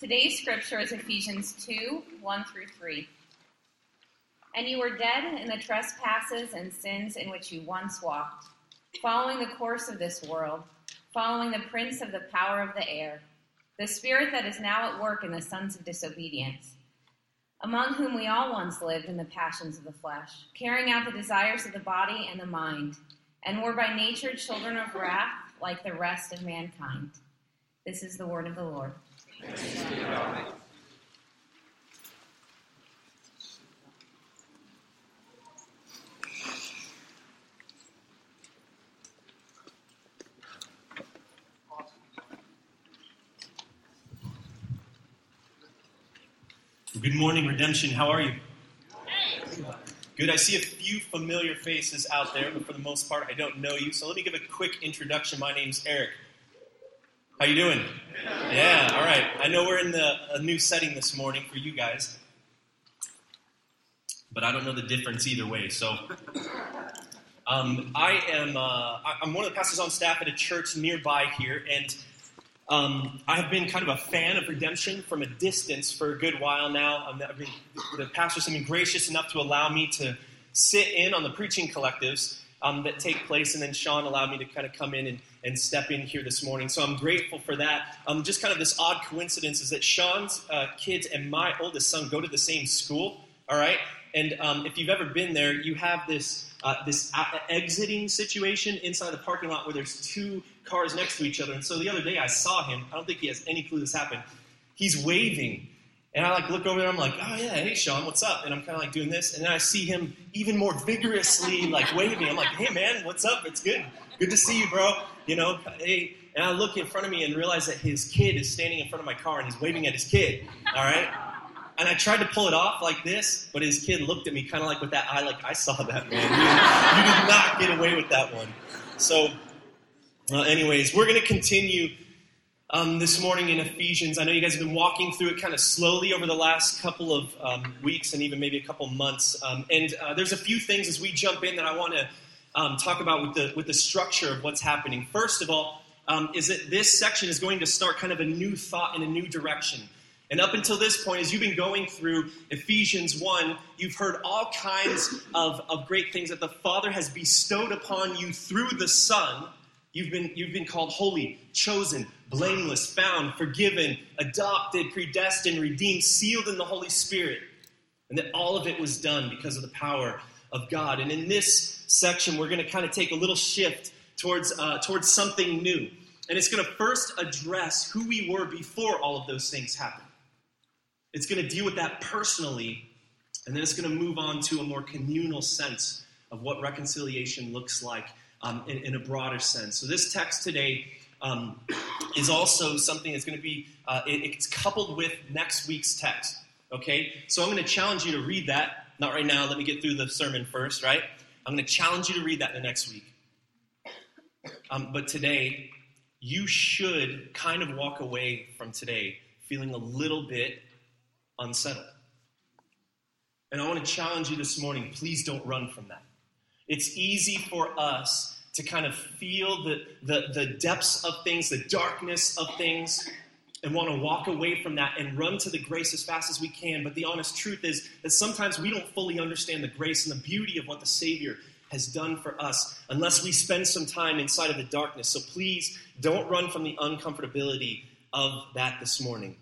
Today's scripture is Ephesians 2 1 through 3. And you were dead in the trespasses and sins in which you once walked, following the course of this world, following the prince of the power of the air, the spirit that is now at work in the sons of disobedience, among whom we all once lived in the passions of the flesh, carrying out the desires of the body and the mind, and were by nature children of wrath like the rest of mankind. This is the word of the Lord. Good morning, Redemption. How are you? Good. I see a few familiar faces out there, but for the most part, I don't know you. So let me give a quick introduction. My name's Erik. How you doing? Yeah. All right. I know we're in the, a new setting this morning for you guys, but I don't know the difference either way. So um, I am. Uh, I'm one of the pastors on staff at a church nearby here, and um, I've been kind of a fan of redemption from a distance for a good while now. Um, been, the pastors have been gracious enough to allow me to sit in on the preaching collectives um, that take place, and then Sean allowed me to kind of come in and, and step in here this morning. So I'm grateful for that. Um, just kind of this odd coincidence is that Sean's uh, kids and my oldest son go to the same school, all right? And um, if you've ever been there, you have this uh, this exiting situation inside the parking lot where there's two cars next to each other. And so the other day I saw him. I don't think he has any clue this happened. He's waving. And I like look over there. I'm like, oh yeah, hey Sean, what's up? And I'm kind of like doing this, and then I see him even more vigorously like waving. I'm like, hey man, what's up? It's good, good to see you, bro. You know, hey. And I look in front of me and realize that his kid is standing in front of my car and he's waving at his kid. All right. And I tried to pull it off like this, but his kid looked at me kind of like with that eye, like, I saw that, man. You, you did not get away with that one. So, well, anyways, we're going to continue um, this morning in Ephesians. I know you guys have been walking through it kind of slowly over the last couple of um, weeks and even maybe a couple months. Um, and uh, there's a few things as we jump in that I want to um, talk about with the, with the structure of what's happening. First of all, um, is that this section is going to start kind of a new thought in a new direction. And up until this point, as you've been going through Ephesians 1, you've heard all kinds of, of great things that the Father has bestowed upon you through the Son. You've been, you've been called holy, chosen, blameless, found, forgiven, adopted, predestined, redeemed, sealed in the Holy Spirit. And that all of it was done because of the power of God. And in this section, we're going to kind of take a little shift towards, uh, towards something new. And it's going to first address who we were before all of those things happened. It's going to deal with that personally, and then it's going to move on to a more communal sense of what reconciliation looks like um, in, in, a broader sense. So, this text today um, is also something that's going to be, uh, it, it's coupled with next week's text. Okay? So, I'm going to challenge you to read that. Not right now, let me get through the sermon first, right? I'm going to challenge you to read that in the next week. Um, but today, you should kind of walk away from today feeling a little bit unsettled. And I want to challenge you this morning please don't run from that. It's easy for us to kind of feel the, the, the depths of things, the darkness of things, and want to walk away from that and run to the grace as fast as we can. But the honest truth is that sometimes we don't fully understand the grace and the beauty of what the Savior has done for us unless we spend some time inside of the darkness. So please don't run from the uncomfortability of that this morning.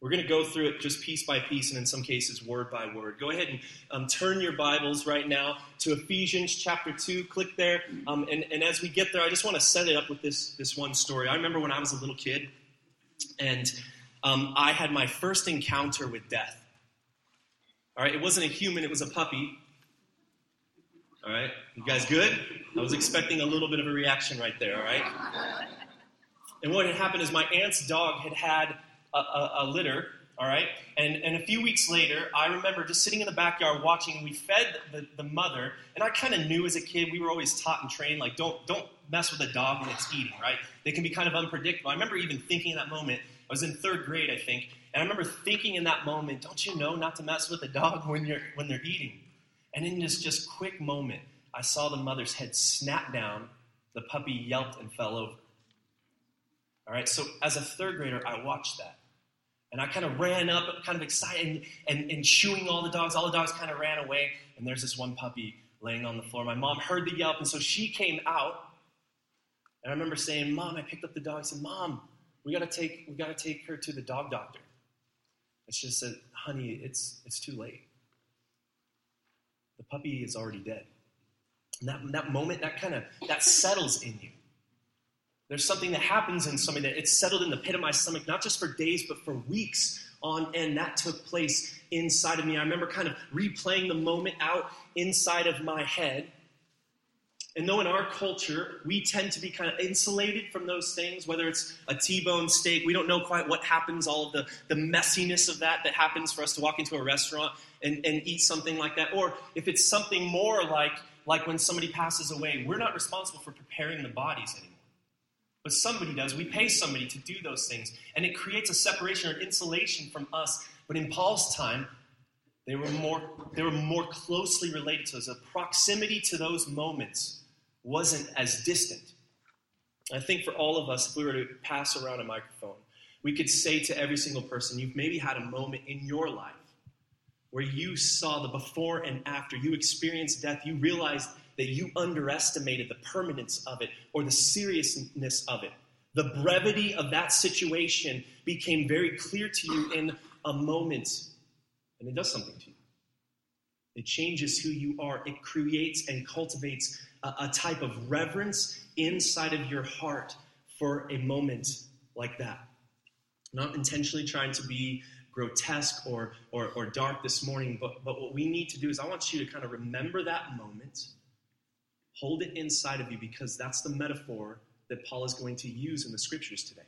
We're going to go through it just piece by piece and in some cases word by word. Go ahead and um, turn your Bibles right now to Ephesians chapter 2. Click there. Um, and, and as we get there, I just want to set it up with this, this one story. I remember when I was a little kid and um, I had my first encounter with death. All right, it wasn't a human, it was a puppy. All right, you guys good? I was expecting a little bit of a reaction right there, all right? And what had happened is my aunt's dog had had a, a, litter, all right? And, and a few weeks later, I remember just sitting in the backyard watching, we fed the, the mother. And I kind of knew as a kid, we were always taught and trained, like, don't, don't mess with a dog when it's eating, right? They can be kind of unpredictable. I remember even thinking in that moment, I was in third grade, I think, and I remember thinking in that moment, don't you know not to mess with a dog when, you're, when they're eating? And in this just quick moment, I saw the mother's head snap down, the puppy yelped and fell over. All right, so as a third grader, I watched that. And I kind of ran up, kind of excited, and, and, shooing all the dogs. All the dogs kind of ran away, and there's this one puppy laying on the floor. My mom heard the yelp, and so she came out. And I remember saying, "Mom, I picked up the dog." I said, "Mom, we gotta take we gotta take her to the dog doctor." And she said, "Honey, it's it's too late. The puppy is already dead." And that that moment, that kind of that settles in you. There's something that happens in somebody that it's settled in the pit of my stomach, not just for days, but for weeks on end. That took place inside of me. I remember kind of replaying the moment out inside of my head. And though in our culture, we tend to be kind of insulated from those things, whether it's a T-bone steak, we don't know quite what happens, all of the, the messiness of that that happens for us to walk into a restaurant and, and eat something like that. Or if it's something more like, like when somebody passes away, we're not responsible for preparing the bodies anymore. But somebody does. We pay somebody to do those things. And it creates a separation or insulation from us. But in Paul's time, they were more, they were more closely related to us. The proximity to those moments wasn't as distant. I think for all of us, if we were to pass around a microphone, we could say to every single person, you've maybe had a moment in your life where you saw the before and after, you experienced death, you realized that you underestimated the permanence of it or the seriousness of it. The brevity of that situation became very clear to you in a moment, and it does something to you. It changes who you are, it creates and cultivates a, a type of reverence inside of your heart for a moment like that. Not intentionally trying to be grotesque or, or, or dark this morning, but, but what we need to do is I want you to kind of remember that moment Hold it inside of you because that's the metaphor that Paul is going to use in the scriptures today.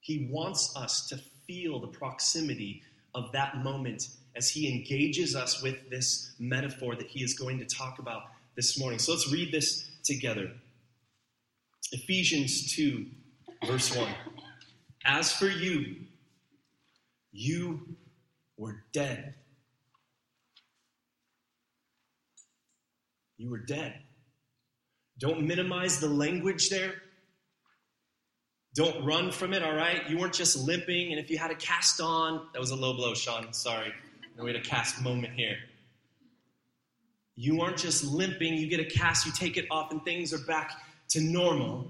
He wants us to feel the proximity of that moment as he engages us with this metaphor that he is going to talk about this morning. So let's read this together. Ephesians 2, verse 1. As for you, you were dead You were dead. Don't minimize the language there. Don't run from it, all right? You weren't just limping, and if you had a cast on, that was a low blow, Sean. Sorry. we had a cast moment here. You aren't just limping, you get a cast, you take it off, and things are back to normal.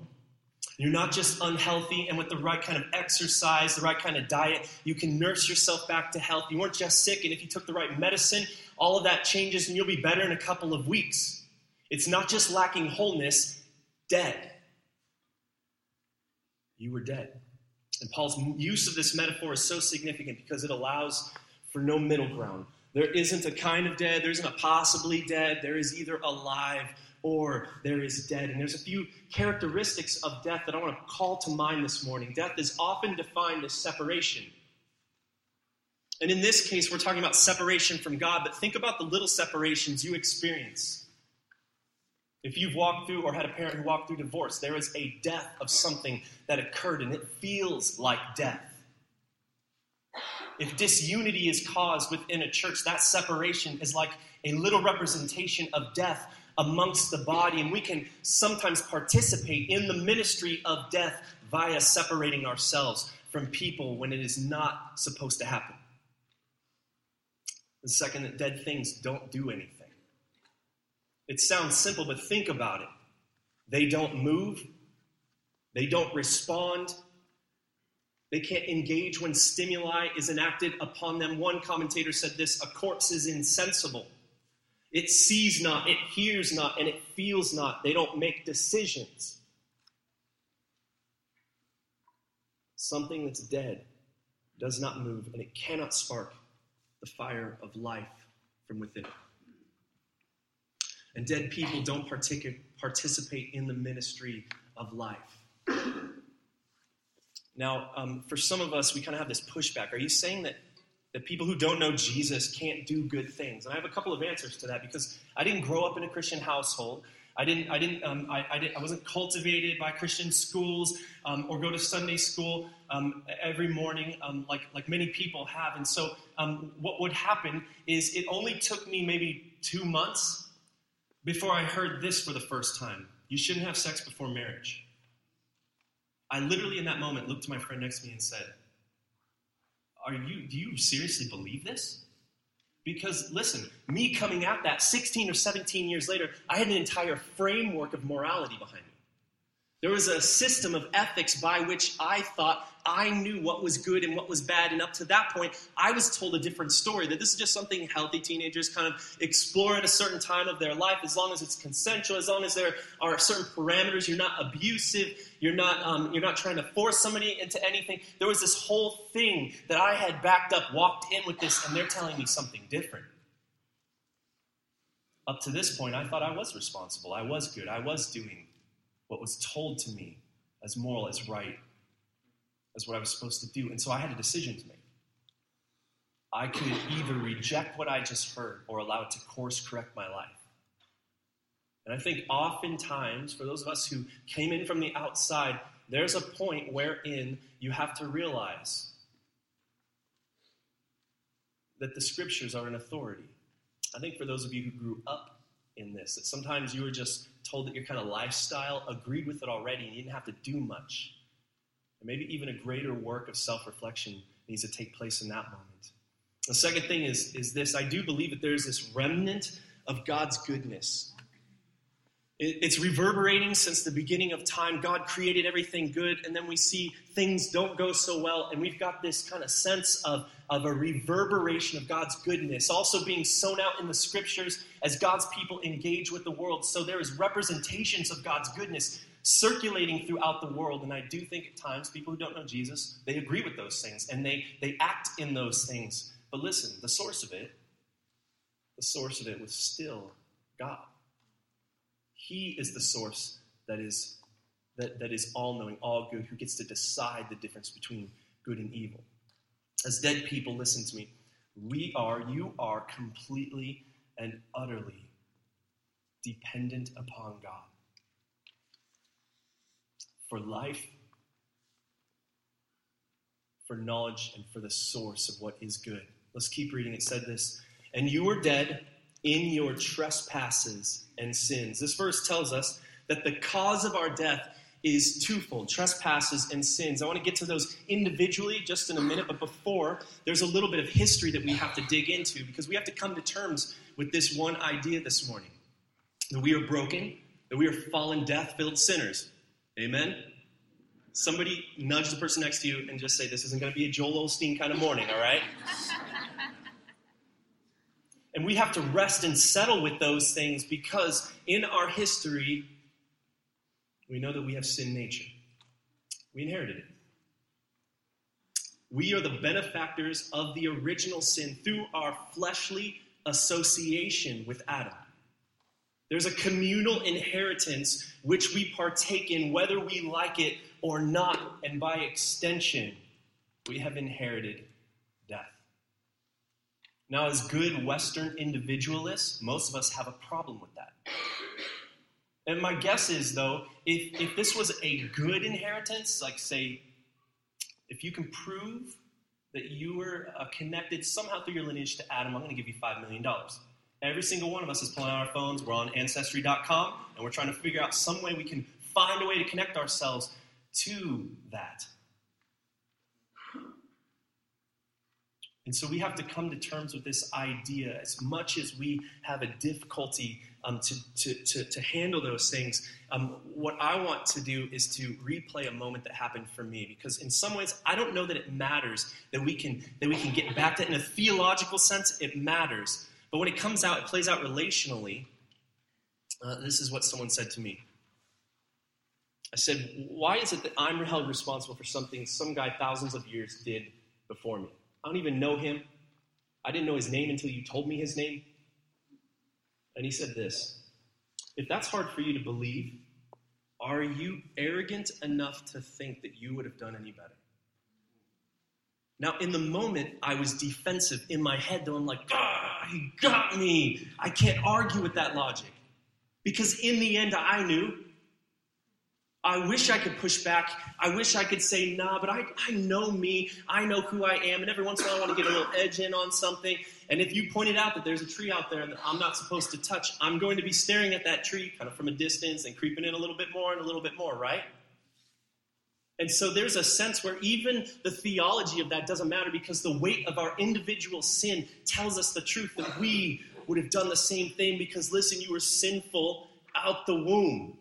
You're not just unhealthy, and with the right kind of exercise, the right kind of diet, you can nurse yourself back to health. You weren't just sick, and if you took the right medicine, all of that changes and you'll be better in a couple of weeks. It's not just lacking wholeness, dead. You were dead. And Paul's use of this metaphor is so significant because it allows for no middle ground. There isn't a kind of dead, there isn't a possibly dead, there is either alive or there is dead. And there's a few characteristics of death that I want to call to mind this morning. Death is often defined as separation. And in this case, we're talking about separation from God, but think about the little separations you experience. If you've walked through or had a parent who walked through divorce, there is a death of something that occurred and it feels like death. If disunity is caused within a church, that separation is like a little representation of death amongst the body, and we can sometimes participate in the ministry of death via separating ourselves from people when it is not supposed to happen. The second, that dead things don't do anything. It sounds simple, but think about it. They don't move, they don't respond, they can't engage when stimuli is enacted upon them. One commentator said this a corpse is insensible. It sees not, it hears not, and it feels not. They don't make decisions. Something that's dead does not move, and it cannot spark the fire of life from within. And dead people don't participate in the ministry of life. Now, um, for some of us, we kind of have this pushback. Are you saying that, that people who don't know Jesus can't do good things? And I have a couple of answers to that because I didn't grow up in a Christian household. I didn't, I didn't, um, I, I, didn't, I wasn't cultivated by Christian schools um, or go to Sunday school um, every morning um, like, like many people have. And so um, what would happen is it only took me maybe two months before I heard this for the first time. You shouldn't have sex before marriage. I literally in that moment looked to my friend next to me and said, are you, do you seriously believe this? Because listen, me coming at that 16 or 17 years later, I had an entire framework of morality behind me. There was a system of ethics by which I thought I knew what was good and what was bad. And up to that point, I was told a different story that this is just something healthy teenagers kind of explore at a certain time of their life, as long as it's consensual, as long as there are certain parameters. You're not abusive. You're not, um, you're not trying to force somebody into anything. There was this whole thing that I had backed up, walked in with this, and they're telling me something different. Up to this point, I thought I was responsible. I was good. I was doing what was told to me as moral, as right, as what I was supposed to do. And so I had a decision to make. I could either reject what I just heard or allow it to course correct my life. And I think oftentimes, for those of us who came in from the outside, there's a point wherein you have to realize that the scriptures are an authority. I think for those of you who grew up in this, that sometimes you were just told that your kind of lifestyle agreed with it already and you didn't have to do much. And maybe even a greater work of self reflection needs to take place in that moment. The second thing is, is this I do believe that there's this remnant of God's goodness. It's reverberating since the beginning of time. God created everything good, and then we see things don't go so well, and we've got this kind of sense of, of a reverberation of God's goodness, also being sown out in the scriptures as God's people engage with the world. So there is representations of God's goodness circulating throughout the world, and I do think at times people who don't know Jesus, they agree with those things, and they, they act in those things. But listen, the source of it, the source of it was still God. He is the source that is, that, that is all knowing, all good, who gets to decide the difference between good and evil. As dead people, listen to me. We are, you are completely and utterly dependent upon God for life, for knowledge, and for the source of what is good. Let's keep reading. It said this And you were dead in your trespasses and sins. This verse tells us that the cause of our death is twofold trespasses and sins. I want to get to those individually just in a minute, but before, there's a little bit of history that we have to dig into because we have to come to terms with this one idea this morning that we are broken, that we are fallen, death filled sinners. Amen? Somebody nudge the person next to you and just say, This isn't going to be a Joel Osteen kind of morning, all right? And we have to rest and settle with those things because in our history, we know that we have sin nature. We inherited it. We are the benefactors of the original sin through our fleshly association with Adam. There's a communal inheritance which we partake in, whether we like it or not, and by extension, we have inherited death. Now, as good Western individualists, most of us have a problem with that. And my guess is, though, if, if this was a good inheritance, like say, if you can prove that you were uh, connected somehow through your lineage to Adam, I'm going to give you $5 million. Every single one of us is pulling out our phones. We're on Ancestry.com, and we're trying to figure out some way we can find a way to connect ourselves to that. And so we have to come to terms with this idea as much as we have a difficulty um, to, to, to, to, handle those things. Um, what I want to do is to replay a moment that happened for me because in some ways I don't know that it matters that we can, that we can get back to it in a theological sense. It matters. But when it comes out, it plays out relationally. Uh, this is what someone said to me. I said, Why is it that I'm held responsible for something some guy thousands of years did before me? I don't even know him. I didn't know his name until you told me his name. And he said this If that's hard for you to believe, are you arrogant enough to think that you would have done any better? Now, in the moment, I was defensive in my head, though I'm like, ah, he got me. I can't argue with that logic. Because in the end, I knew I wish I could push back. I wish I could say, nah, but I, I know me. I know who I am. And every once in a while, I want to get a little edge in on something. And if you pointed out that there's a tree out there that I'm not supposed to touch, I'm going to be staring at that tree kind of from a distance and creeping in a little bit more and a little bit more, right? And so there's a sense where even the theology of that doesn't matter because the weight of our individual sin tells us the truth that we would have done the same thing because, listen, you were sinful out the womb.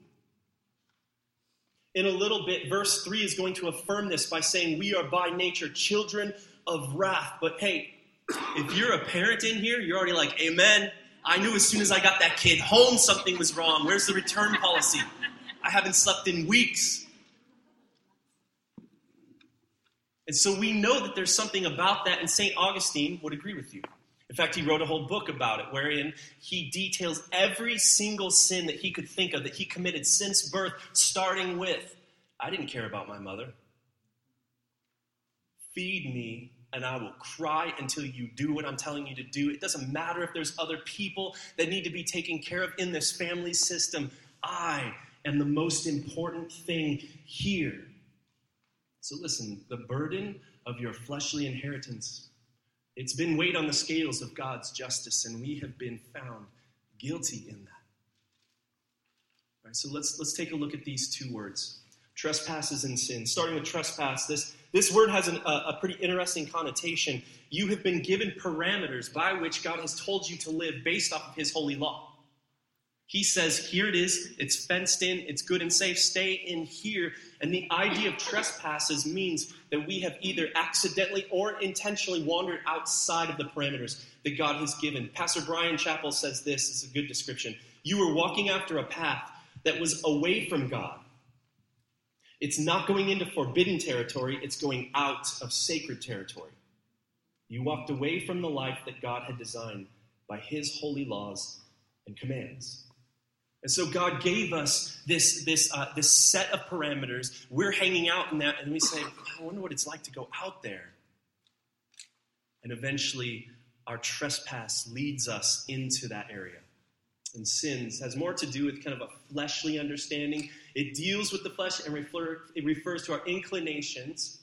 In a little bit, verse 3 is going to affirm this by saying, We are by nature children of wrath. But hey, if you're a parent in here, you're already like, Amen. I knew as soon as I got that kid home something was wrong. Where's the return policy? I haven't slept in weeks. And so we know that there's something about that, and St. Augustine would agree with you. In fact, he wrote a whole book about it, wherein he details every single sin that he could think of that he committed since birth, starting with I didn't care about my mother. Feed me, and I will cry until you do what I'm telling you to do. It doesn't matter if there's other people that need to be taken care of in this family system. I am the most important thing here. So listen, the burden of your fleshly inheritance, it's been weighed on the scales of God's justice, and we have been found guilty in that. All right, so let's let's take a look at these two words. Trespasses and sin. Starting with trespass, this, this word has an, a, a pretty interesting connotation. You have been given parameters by which God has told you to live based off of his holy law. He says, Here it is, it's fenced in, it's good and safe, stay in here. And the idea of trespasses means that we have either accidentally or intentionally wandered outside of the parameters that God has given. Pastor Bryan Chapell says this, it's a good description. You were walking after a path that was away from God. It's not going into forbidden territory, it's going out of sacred territory. You walked away from the life that God had designed by His holy laws and commands. And so God gave us this, this, uh, this set of parameters. We're hanging out in that, and we say, I wonder what it's like to go out there. And eventually, our trespass leads us into that area. And sins has more to do with kind of a fleshly understanding. It deals with the flesh and refer, it refers to our inclinations,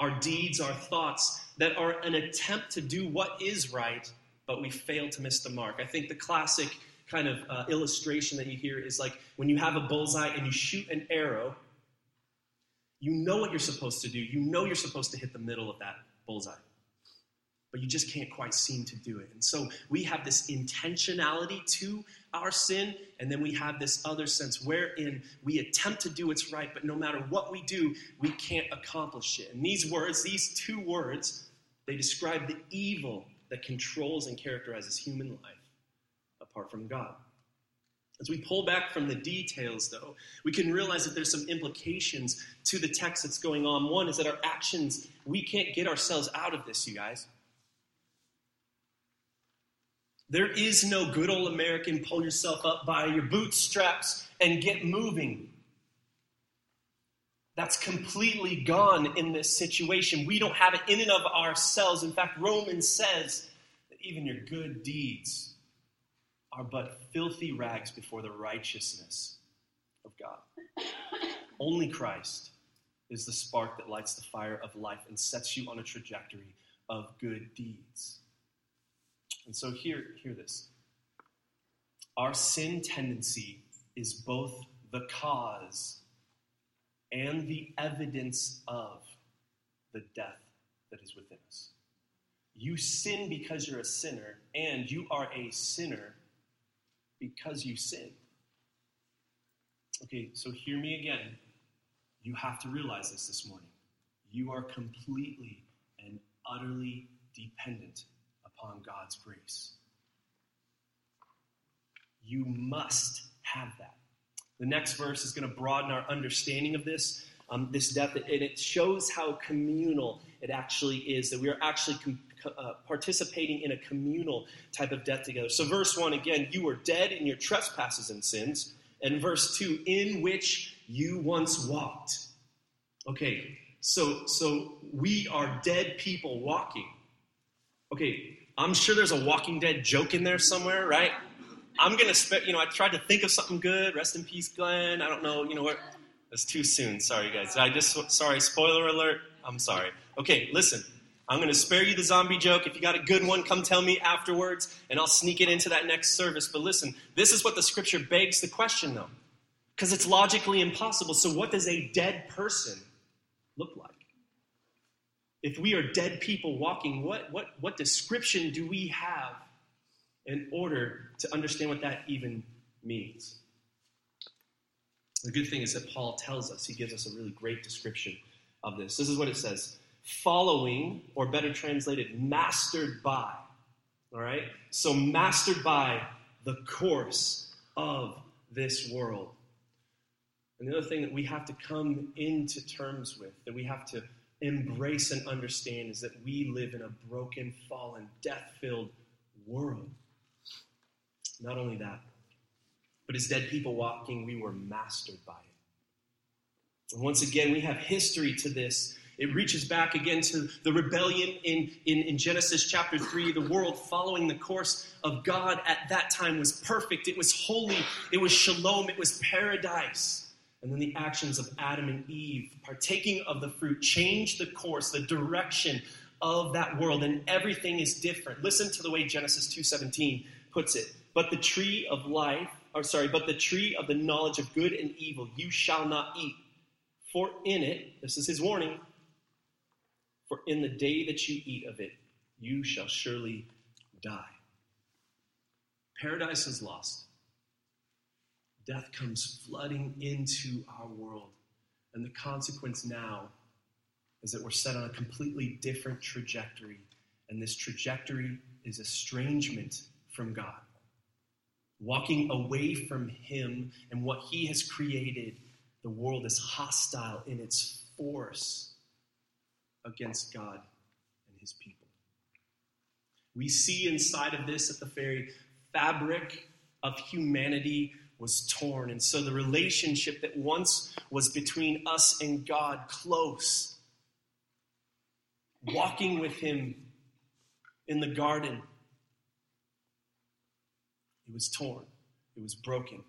our deeds, our thoughts that are an attempt to do what is right, but we fail to miss the mark. I think the classic kind of uh, illustration that you hear is like when you have a bullseye and you shoot an arrow, you know what you're supposed to do. You know you're supposed to hit the middle of that bullseye, but you just can't quite seem to do it. And so we have this intentionality to our sin, and then we have this other sense wherein we attempt to do what's right, but no matter what we do, we can't accomplish it. And these words, these two words, they describe the evil that controls and characterizes human life apart from God. As we pull back from the details, though, we can realize that there's some implications to the text that's going on. One is that our actions, we can't get ourselves out of this, you guys. There is no good old American pull yourself up by your bootstraps and get moving. That's completely gone in this situation. We don't have it in and of ourselves. In fact, Romans says that even your good deeds are but filthy rags before the righteousness of God. Only Christ is the spark that lights the fire of life and sets you on a trajectory of good deeds. And so, hear, hear this. Our sin tendency is both the cause and the evidence of the death that is within us. You sin because you're a sinner, and you are a sinner because you sinned. Okay, so hear me again. You have to realize this this morning. You are completely and utterly dependent upon God's grace. You must have that. The next verse is going to broaden our understanding of this, um, this death, and it shows how communal it actually is, that we are actually com- uh, participating in a communal type of death together. So, verse 1 again, you were dead in your trespasses and sins. And verse 2, in which you once walked. Okay, so, so we are dead people walking. Okay, I'm sure there's a Walking Dead joke in there somewhere, right? I'm gonna spend, you know, I tried to think of something good. Rest in peace, Glenn. I don't know, you know what? It's too soon. Sorry, guys. I just, sorry, spoiler alert. I'm sorry. Okay, listen. I'm going to spare you the zombie joke. If you got a good one, come tell me afterwards, and I'll sneak it into that next service. But listen, this is what the scripture begs the question, though, because it's logically impossible. So, what does a dead person look like? If we are dead people walking, what, what, what description do we have in order to understand what that even means? The good thing is that Paul tells us, he gives us a really great description of this. This is what it says following, or better translated, mastered by. All right? So, mastered by the course of this world. And the other thing that we have to come into terms with, that we have to embrace and understand, is that we live in a broken, fallen, death filled world. Not only that, but as dead people walking, we were mastered by it. And once again, we have history to this. It reaches back again to the rebellion in, in, in, Genesis chapter 3. The world following the course of God at that time was perfect. It was holy. It was shalom. It was paradise. And then the actions of Adam and Eve, partaking of the fruit, changed the course, the direction of that world, and everything is different. Listen to the way Genesis 2:17 puts it. But the tree of life or sorry, but the tree of the knowledge of good and evil you shall not eat. For in it, this is his warning, for in the day that you eat of it, you shall surely die. Paradise is lost. Death comes flooding into our world. And the consequence now is that we're set on a completely different trajectory. And this trajectory is estrangement from God walking away from Him and what He has created, the world is hostile in its force against God and His people. We see inside of this that the very fabric of humanity was torn. And so the relationship that once was between us and God close, walking with Him in the garden, it was torn, it was broken.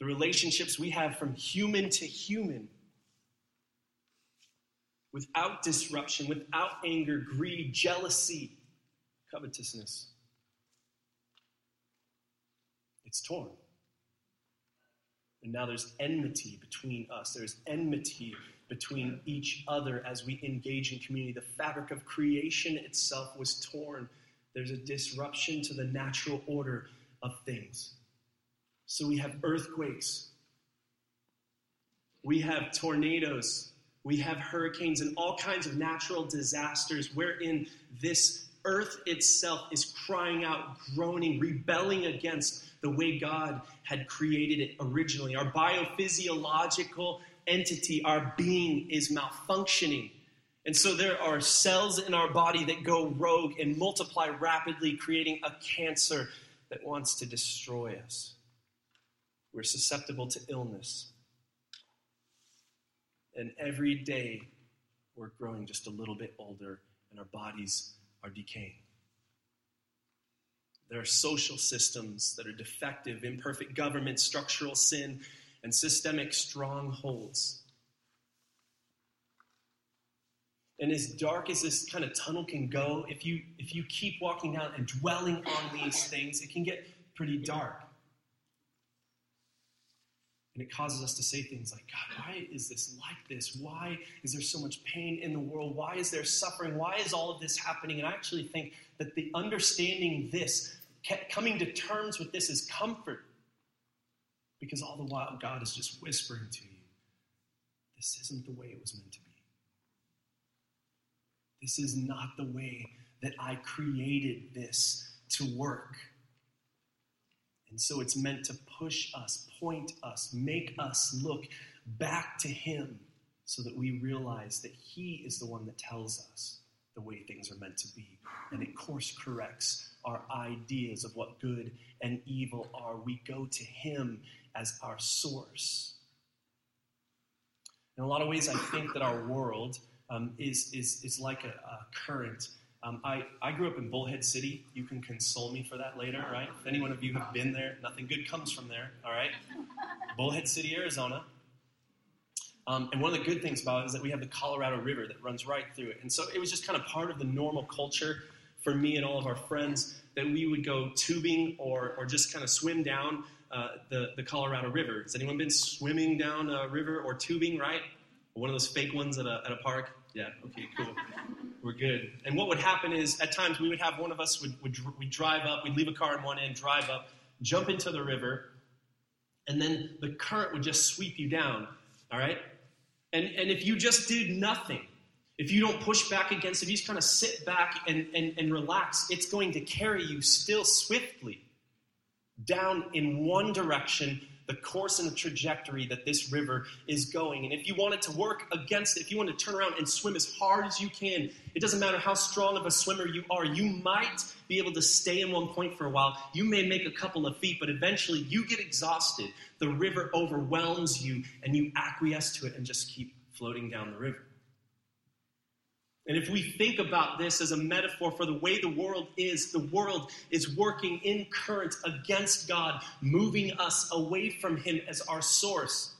The relationships we have from human to human, without disruption, without anger, greed, jealousy, covetousness, it's torn. And now there's enmity between us. There's enmity between each other as we engage in community. The fabric of creation itself was torn. There's a disruption to the natural order of things. So we have earthquakes, we have tornadoes, we have hurricanes, and all kinds of natural disasters wherein this earth itself is crying out, groaning, rebelling against the way God had created it originally. Our biophysiological entity, our being, is malfunctioning. And so there are cells in our body that go rogue and multiply rapidly, creating a cancer that wants to destroy us. We're susceptible to illness. And every day we're growing just a little bit older and our bodies are decaying. There are social systems that are defective, imperfect government, structural sin, and systemic strongholds And as dark as this kind of tunnel can go, if you if you keep walking down and dwelling on these things, it can get pretty dark. And it causes us to say things like, God, why is this like this? Why is there so much pain in the world? Why is there suffering? Why is all of this happening? And I actually think that the understanding this, coming to terms with this, is comfort. Because all the while, God is just whispering to you, this isn't the way it was meant to be. This is not the way that I created this to work. And so it's meant to push us, point us, make us look back to Him so that we realize that He is the one that tells us the way things are meant to be. And it course corrects our ideas of what good and evil are. We go to Him as our source. In a lot of ways, I think that our world um, is, is, is like a, a current. Um, I, I grew up in Bullhead City. You can console me for that later, right? If any one of you have been there, nothing good comes from there, all right? Bullhead City, Arizona. Um, and one of the good things about it is that we have the Colorado River that runs right through it. And so it was just kind of part of the normal culture for me and all of our friends that we would go tubing or, or just kind of swim down uh, the, the Colorado River. Has anyone been swimming down a river or tubing, right? One of those fake ones at a, at a park? Yeah, okay, cool. We're good. And what would happen is at times we would have one of us would, would we'd drive up, we'd leave a car in one end, drive up, jump into the river, and then the current would just sweep you down, all right? And, and if you just did nothing, if you don't push back against it, you just kind of sit back and, and, and relax, it's going to carry you still swiftly down in one direction the course and the trajectory that this river is going. And if you wanted to work against it, if you want to turn around and swim as hard as you can, it doesn't matter how strong of a swimmer you are, you might be able to stay in one point for a while. You may make a couple of feet, but eventually you get exhausted. The river overwhelms you, and you acquiesce to it and just keep floating down the river. And if we think about this as a metaphor for the way the world is, the world is working in current against God, moving us away from Him as our source.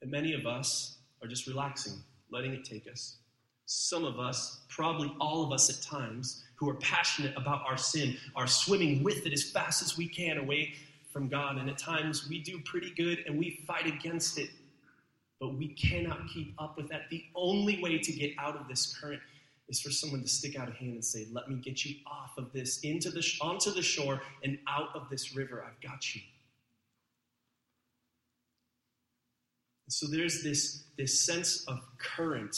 And many of us are just relaxing, letting it take us. Some of us, probably all of us at times, who are passionate about our sin, are swimming with it as fast as we can away from God. And at times we do pretty good and we fight against it but we cannot keep up with that. The only way to get out of this current is for someone to stick out a hand and say, "Let me get you off of this, into the onto the shore, and out of this river. I've got you." So there's this, this sense of current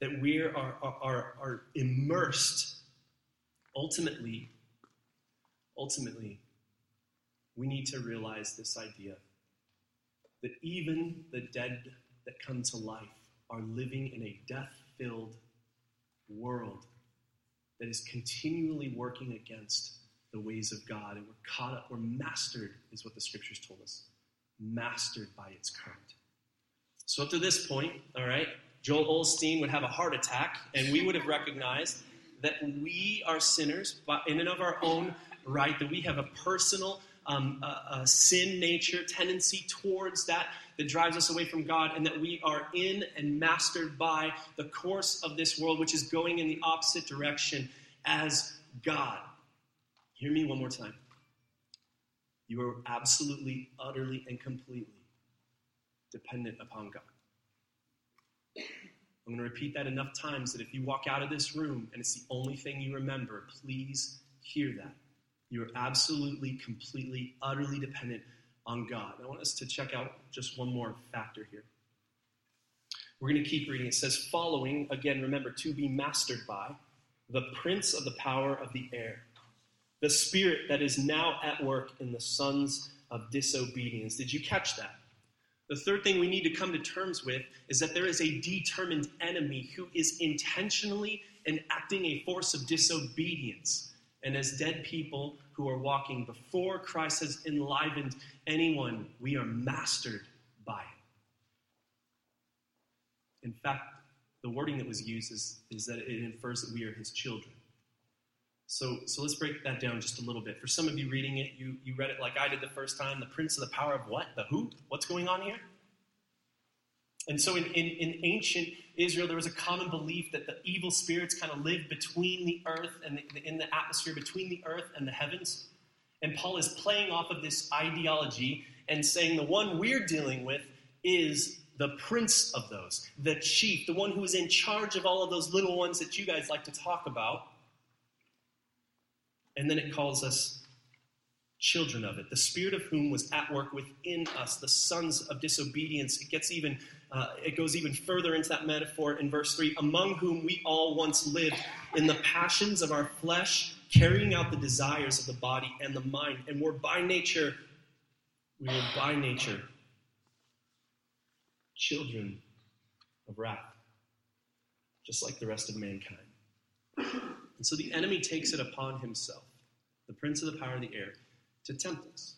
that we are, are, are, are immersed. Ultimately, ultimately, we need to realize this idea that even the dead that come to life are living in a death filled world that is continually working against the ways of God. And we're caught up, we're mastered, is what the scriptures told us. Mastered by its current. So, up to this point, all right, Joel Osteen would have a heart attack, and we would have recognized that we are sinners, in and of our own right, that we have a personal um, a, a sin nature, tendency towards that that drives us away from God, and that we are in and mastered by the course of this world, which is going in the opposite direction as God. Hear me one more time. You are absolutely, utterly, and completely dependent upon God. I'm going to repeat that enough times that if you walk out of this room and it's the only thing you remember, please hear that. You are absolutely, completely, utterly dependent on God. I want us to check out just one more factor here. We're going to keep reading. It says, following, again, remember, to be mastered by the prince of the power of the air, the spirit that is now at work in the sons of disobedience. Did you catch that? The third thing we need to come to terms with is that there is a determined enemy who is intentionally enacting a force of disobedience. And as dead people who are walking before Christ has enlivened anyone, we are mastered by it. In fact, the wording that was used is, is that it infers that we are his children. So, so let's break that down just a little bit. For some of you reading it, you, you read it like I did the first time. The prince of the power of what? The who? What's going on here? And so in, in, in, ancient Israel, there was a common belief that the evil spirits kind of lived between the earth and the, in the atmosphere, between the earth and the heavens. And Paul is playing off of this ideology and saying the one we're dealing with is the prince of those, the chief, the one who is in charge of all of those little ones that you guys like to talk about. And then it calls us children of it, the spirit of whom was at work within us, the sons of disobedience. It gets even, uh, it goes even further into that metaphor in verse three, among whom we all once lived in the passions of our flesh, carrying out the desires of the body and the mind, and were by nature, we were by nature children of wrath, just like the rest of mankind. And so the enemy takes it upon himself, the prince of the power of the air to tempt us.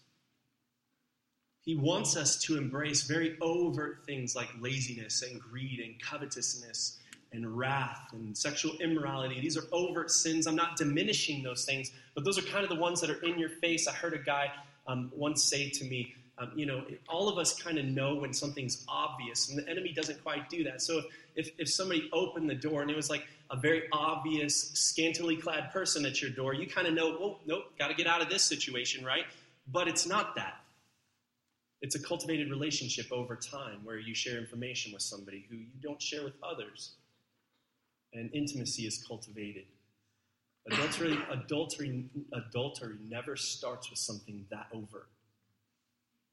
He wants us to embrace very overt things like laziness and greed and covetousness and wrath and sexual immorality. These are overt sins. I'm not diminishing those things, but those are kind of the ones that are in your face. I heard a guy um, once say to me, um, you know, all of us kind of know when something's obvious, and the enemy doesn't quite do that. So if, if, if somebody opened the door and it was like, a very obvious, scantily clad person at your door, you kind of know, oh, nope, got to get out of this situation, right? But it's not that. It's a cultivated relationship over time where you share information with somebody who you don't share with others. And intimacy is cultivated. Adultery, adultery, adultery never starts with something that overt.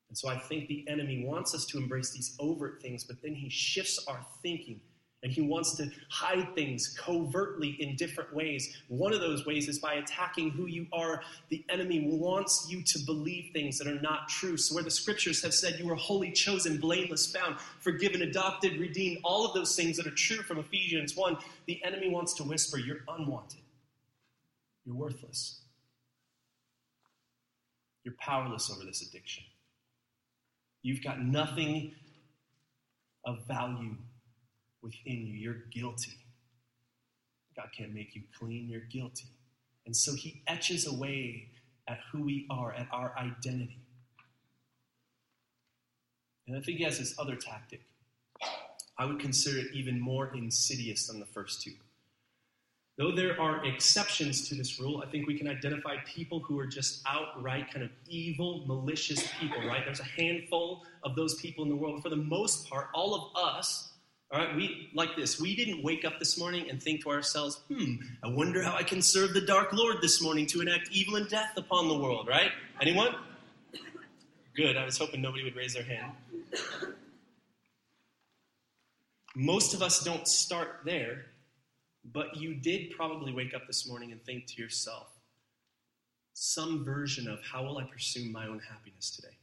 And so I think the enemy wants us to embrace these overt things, but then he shifts our thinking and he wants to hide things covertly in different ways. One of those ways is by attacking who you are. The enemy wants you to believe things that are not true. So, where the scriptures have said you are holy, chosen, blameless, found, forgiven, adopted, redeemed, all of those things that are true from Ephesians 1, the enemy wants to whisper, You're unwanted. You're worthless. You're powerless over this addiction. You've got nothing of value within you. You're guilty. God can't make you clean. You're guilty. And so he etches away at who we are, at our identity. And I think he has this other tactic. I would consider it even more insidious than the first two. Though there are exceptions to this rule, I think we can identify people who are just outright kind of evil, malicious people, right? There's a handful of those people in the world. For the most part, all of us, all right, we like this. We didn't wake up this morning and think to ourselves, hmm, I wonder how I can serve the dark Lord this morning to enact evil and death upon the world, right? Anyone? Good. I was hoping nobody would raise their hand. Most of us don't start there but you did probably wake up this morning and think to yourself, some version of how will I pursue my own happiness today?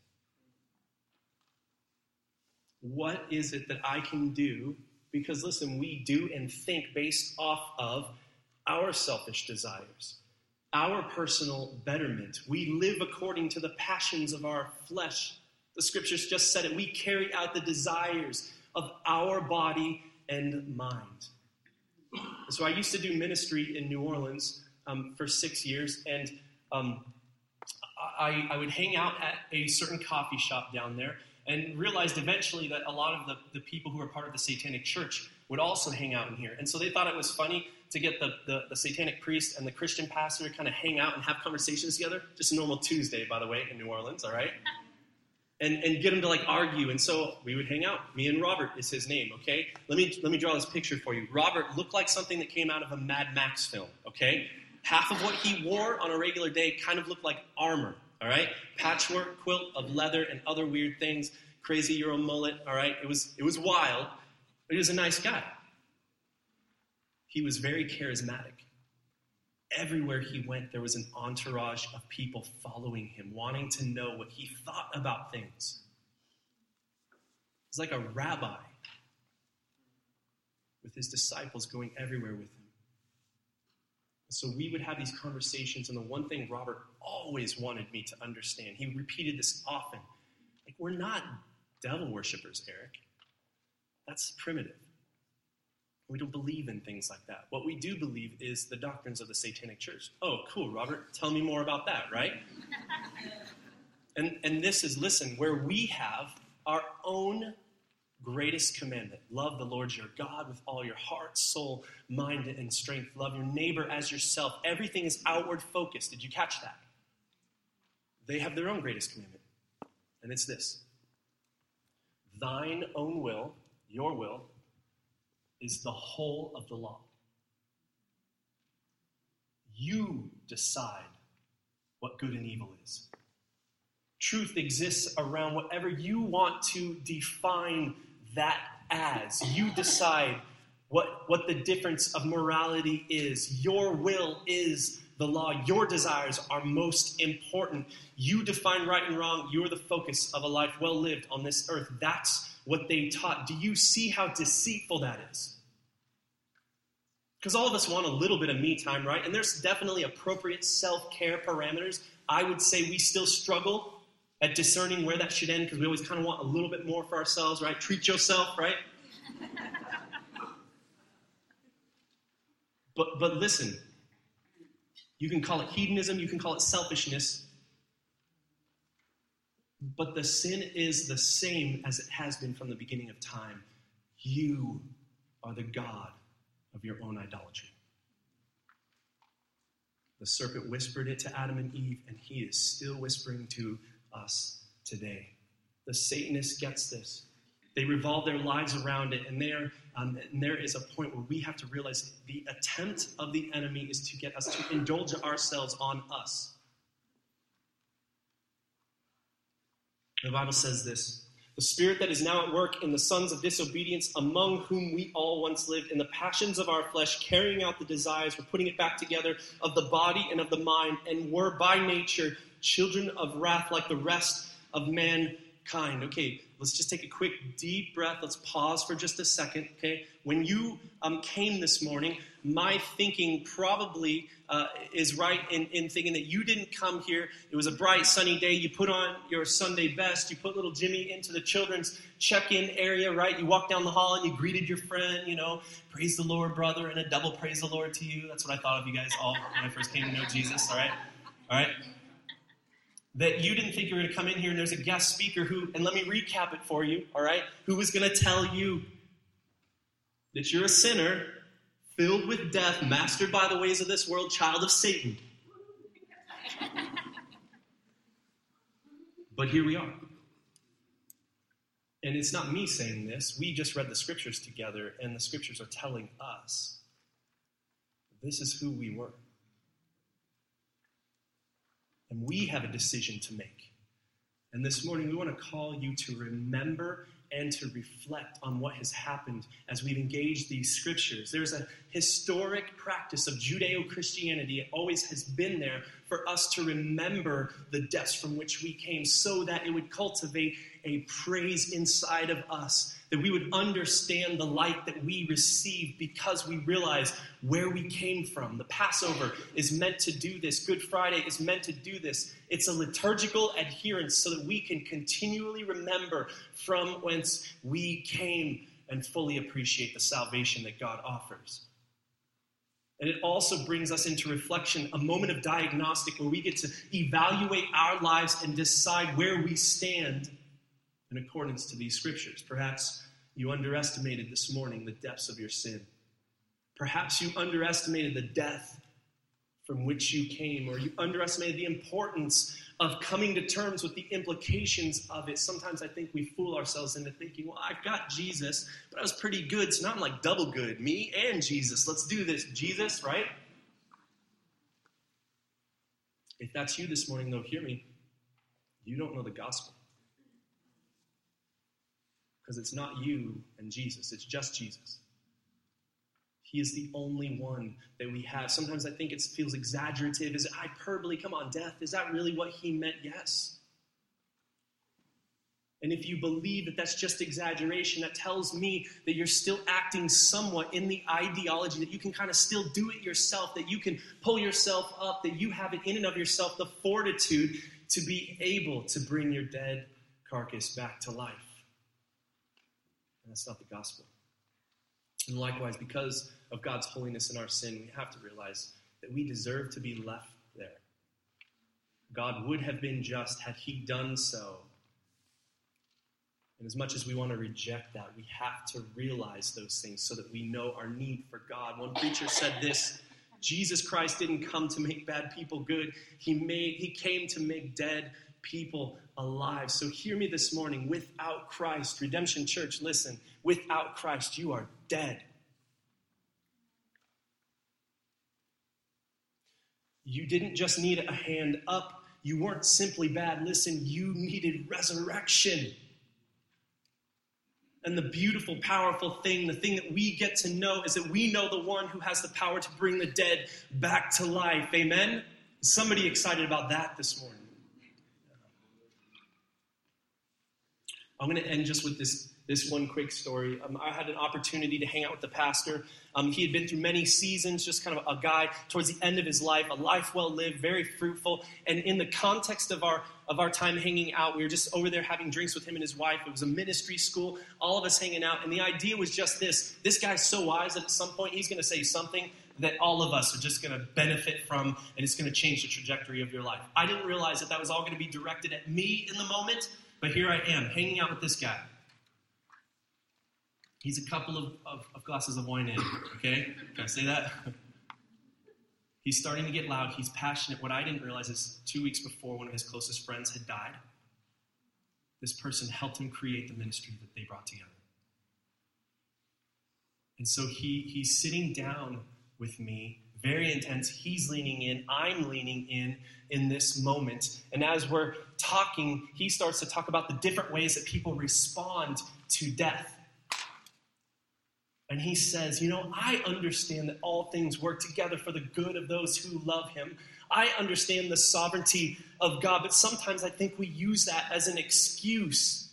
What is it that I can do? Because listen, we do and think based off of our selfish desires, our personal betterment. We live according to the passions of our flesh. The scriptures just said it. We carry out the desires of our body and mind. So I used to do ministry in New Orleans um, for six years, and um, I, I, would hang out at a certain coffee shop down there and realized eventually that a lot of the, the people who were part of the Satanic Church would also hang out in here. And so they thought it was funny to get the, the, the Satanic priest and the Christian pastor to kind of hang out and have conversations together. Just a normal Tuesday, by the way, in New Orleans, all right? and, and get him to like argue. And so we would hang out. Me and Robert is his name, okay? Let me, let me draw this picture for you. Robert looked like something that came out of a Mad Max film, okay? Half of what he wore on a regular day kind of looked like armor, all right? Patchwork quilt of leather and other weird things, crazy Euro mullet, all right? It was, it was wild, but he was a nice guy. He was very charismatic everywhere he went, there was an entourage of people following him, wanting to know what he thought about things. Was like a rabbi with his disciples going everywhere with him. So we would have these conversations, and the one thing Robert always wanted me to understand, he repeated this often like, we're not devil worshippers, Erik. That's primitive. We don't believe in things like that. What we do believe is the doctrines of the Satanic Church. Oh, cool, Robert. Tell me more about that, right? and, and this is, listen, where we have our own greatest commandment love the Lord your God with all your heart, soul, mind, and strength. Love your neighbor as yourself. Everything is outward focused. Did you catch that? They have their own greatest commandment, and it's this Thine own will, your will, is the whole of the law. You decide what good and evil is. Truth exists around whatever you want to define that as. You decide what, what the difference of morality is. Your will is the law. Your desires are most important. You define right and wrong. You're the focus of a life well lived on this earth. That's what they taught. Do you see how deceitful that is? Because all of us want a little bit of me time, right? And there's definitely appropriate self care parameters. I would say we still struggle at discerning where that should end because we always kind of want a little bit more for ourselves, right? Treat yourself, right? but, but listen, you can call it hedonism, you can call it selfishness, but the sin is the same as it has been from the beginning of time. You are the God of your own idolatry. The serpent whispered it to Adam and Eve, and he is still whispering to us today. The Satanist gets this. They revolve their lives around it, and there, um, and there is a point where we have to realize the attempt of the enemy is to get us to indulge ourselves on us. The Bible says this The spirit that is now at work in the sons of disobedience, among whom we all once lived, in the passions of our flesh, carrying out the desires, we're putting it back together, of the body and of the mind, and were by nature children of wrath like the rest of mankind. Okay, let's just take a quick deep breath. Let's pause for just a second. Okay, when you um, came this morning, my thinking probably uh, is right in, in thinking that you didn't come here. It was a bright, sunny day. You put on your Sunday best. You put little Jimmy into the children's check in area, right? You walked down the hall and you greeted your friend, you know, praise the Lord, brother, and a double praise the Lord to you. That's what I thought of you guys all when I first came to know Jesus, all right? All right? That you didn't think you were going to come in here and there's a guest speaker who, and let me recap it for you, all right, who was going to tell you that you're a sinner filled with death, mastered by the ways of this world, child of Satan. but here we are. And it's not me saying this. We just read the scriptures together, and the scriptures are telling us this is who we were. And we have a decision to make. And this morning, we want to call you to remember and to reflect on what has happened as we've engaged these scriptures. There's a historic practice of Judeo Christianity, it always has been there for us to remember the depths from which we came so that it would cultivate a praise inside of us that we would understand the light that we receive because we realize where we came from. The Passover is meant to do this, Good Friday is meant to do this. It's a liturgical adherence so that we can continually remember from whence we came and fully appreciate the salvation that God offers. And it also brings us into reflection, a moment of diagnostic where we get to evaluate our lives and decide where we stand in accordance to these scriptures. Perhaps you underestimated this morning the depths of your sin. Perhaps you underestimated the death from which you came, or you underestimated the importance of coming to terms with the implications of it. Sometimes I think we fool ourselves into thinking, well, I've got Jesus, but I was pretty good, so now I'm like double good. Me and Jesus. Let's do this. Jesus, right? If that's you this morning, though, hear me. You don't know the gospel. Because it's not you and Jesus, it's just Jesus. He is the only one that we have. Sometimes I think it feels exaggerative. Is it hyperbole? Come on, death. Is that really what he meant? Yes. And if you believe that that's just exaggeration, that tells me that you're still acting somewhat in the ideology that you can kind of still do it yourself, that you can pull yourself up, that you have it in and of yourself the fortitude to be able to bring your dead carcass back to life. That's not the gospel. And likewise, because of God's holiness and our sin, we have to realize that we deserve to be left there. God would have been just had He done so. And as much as we want to reject that, we have to realize those things so that we know our need for God. One preacher said this Jesus Christ didn't come to make bad people good, He, made, he came to make dead people alive. So hear me this morning. Without Christ, Redemption Church, listen, without Christ, you are dead. You didn't just need a hand up. You weren't simply bad. Listen, you needed resurrection. And the beautiful, powerful thing, the thing that we get to know, is that we know the one who has the power to bring the dead back to life. Amen? Somebody excited about that this morning. I'm going to end just with this this one quick story. Um, I had an opportunity to hang out with the pastor. Um, he had been through many seasons, just kind of a guy towards the end of his life, a life well lived, very fruitful. And in the context of our of our time hanging out, we were just over there having drinks with him and his wife. It was a ministry school, all of us hanging out. And the idea was just this: this guy's so wise that at some point he's going to say something that all of us are just going to benefit from, and it's going to change the trajectory of your life. I didn't realize that that was all going to be directed at me in the moment, but here I am, hanging out with this guy. He's a couple of, of, of glasses of wine in, okay? Can I say that? He's starting to get loud. He's passionate. What I didn't realize is two weeks before, one of his closest friends had died. this person helped him create the ministry that they brought together. And so he, he's sitting down with me, very intense. He's leaning in, I'm leaning in in this moment. And as we're talking, he starts to talk about the different ways that people respond to death. And he says, You know, I understand that all things work together for the good of those who love him. I understand the sovereignty of God, but sometimes I think we use that as an excuse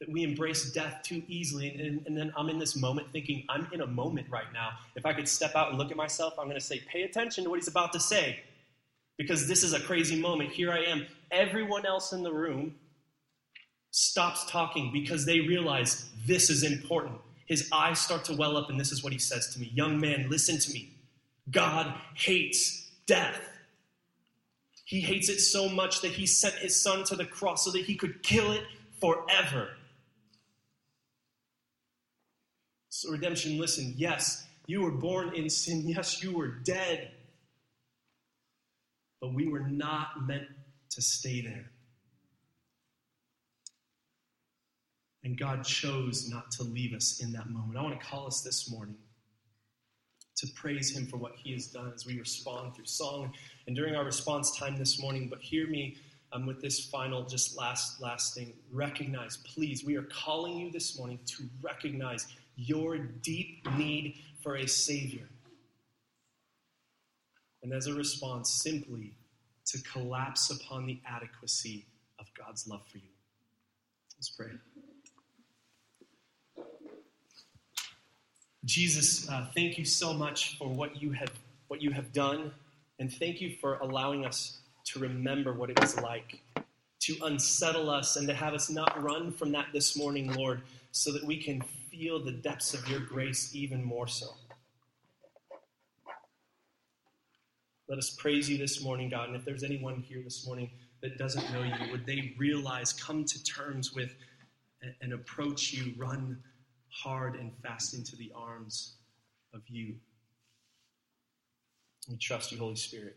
that we embrace death too easily. And, and, then I'm in this moment thinking, I'm in a moment right now. If I could step out and look at myself, I'm going to say, pay attention to what he's about to say. Because this is a crazy moment. Here I am. Everyone else in the room stops talking because they realize this is important. His eyes start to well up, and this is what he says to me Young man, listen to me. God hates death. He hates it so much that he sent his son to the cross so that he could kill it forever. So, redemption, listen, yes, you were born in sin. Yes, you were dead. But we were not meant to stay there. And God chose not to leave us in that moment. I want to call us this morning to praise Him for what He has done as we respond through song and during our response time this morning. But hear me um, with this final, just last, last thing. Recognize, please, we are calling you this morning to recognize your deep need for a Savior. And as a response, simply to collapse upon the adequacy of God's love for you. Let's pray. Jesus, uh, thank you so much for what you have what you have done, and thank you for allowing us to remember what it was like to unsettle us and to have us not run from that this morning, Lord, so that we can feel the depths of your grace even more so. Let us praise you this morning, God. And if there's anyone here this morning that doesn't know you, would they realize, come to terms with, and approach you, run hard and fast into the arms of you? We trust you, Holy Spirit,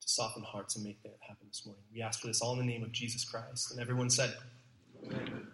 to soften hearts and make that happen this morning. We ask for this all in the name of Jesus Christ. And everyone said, Amen.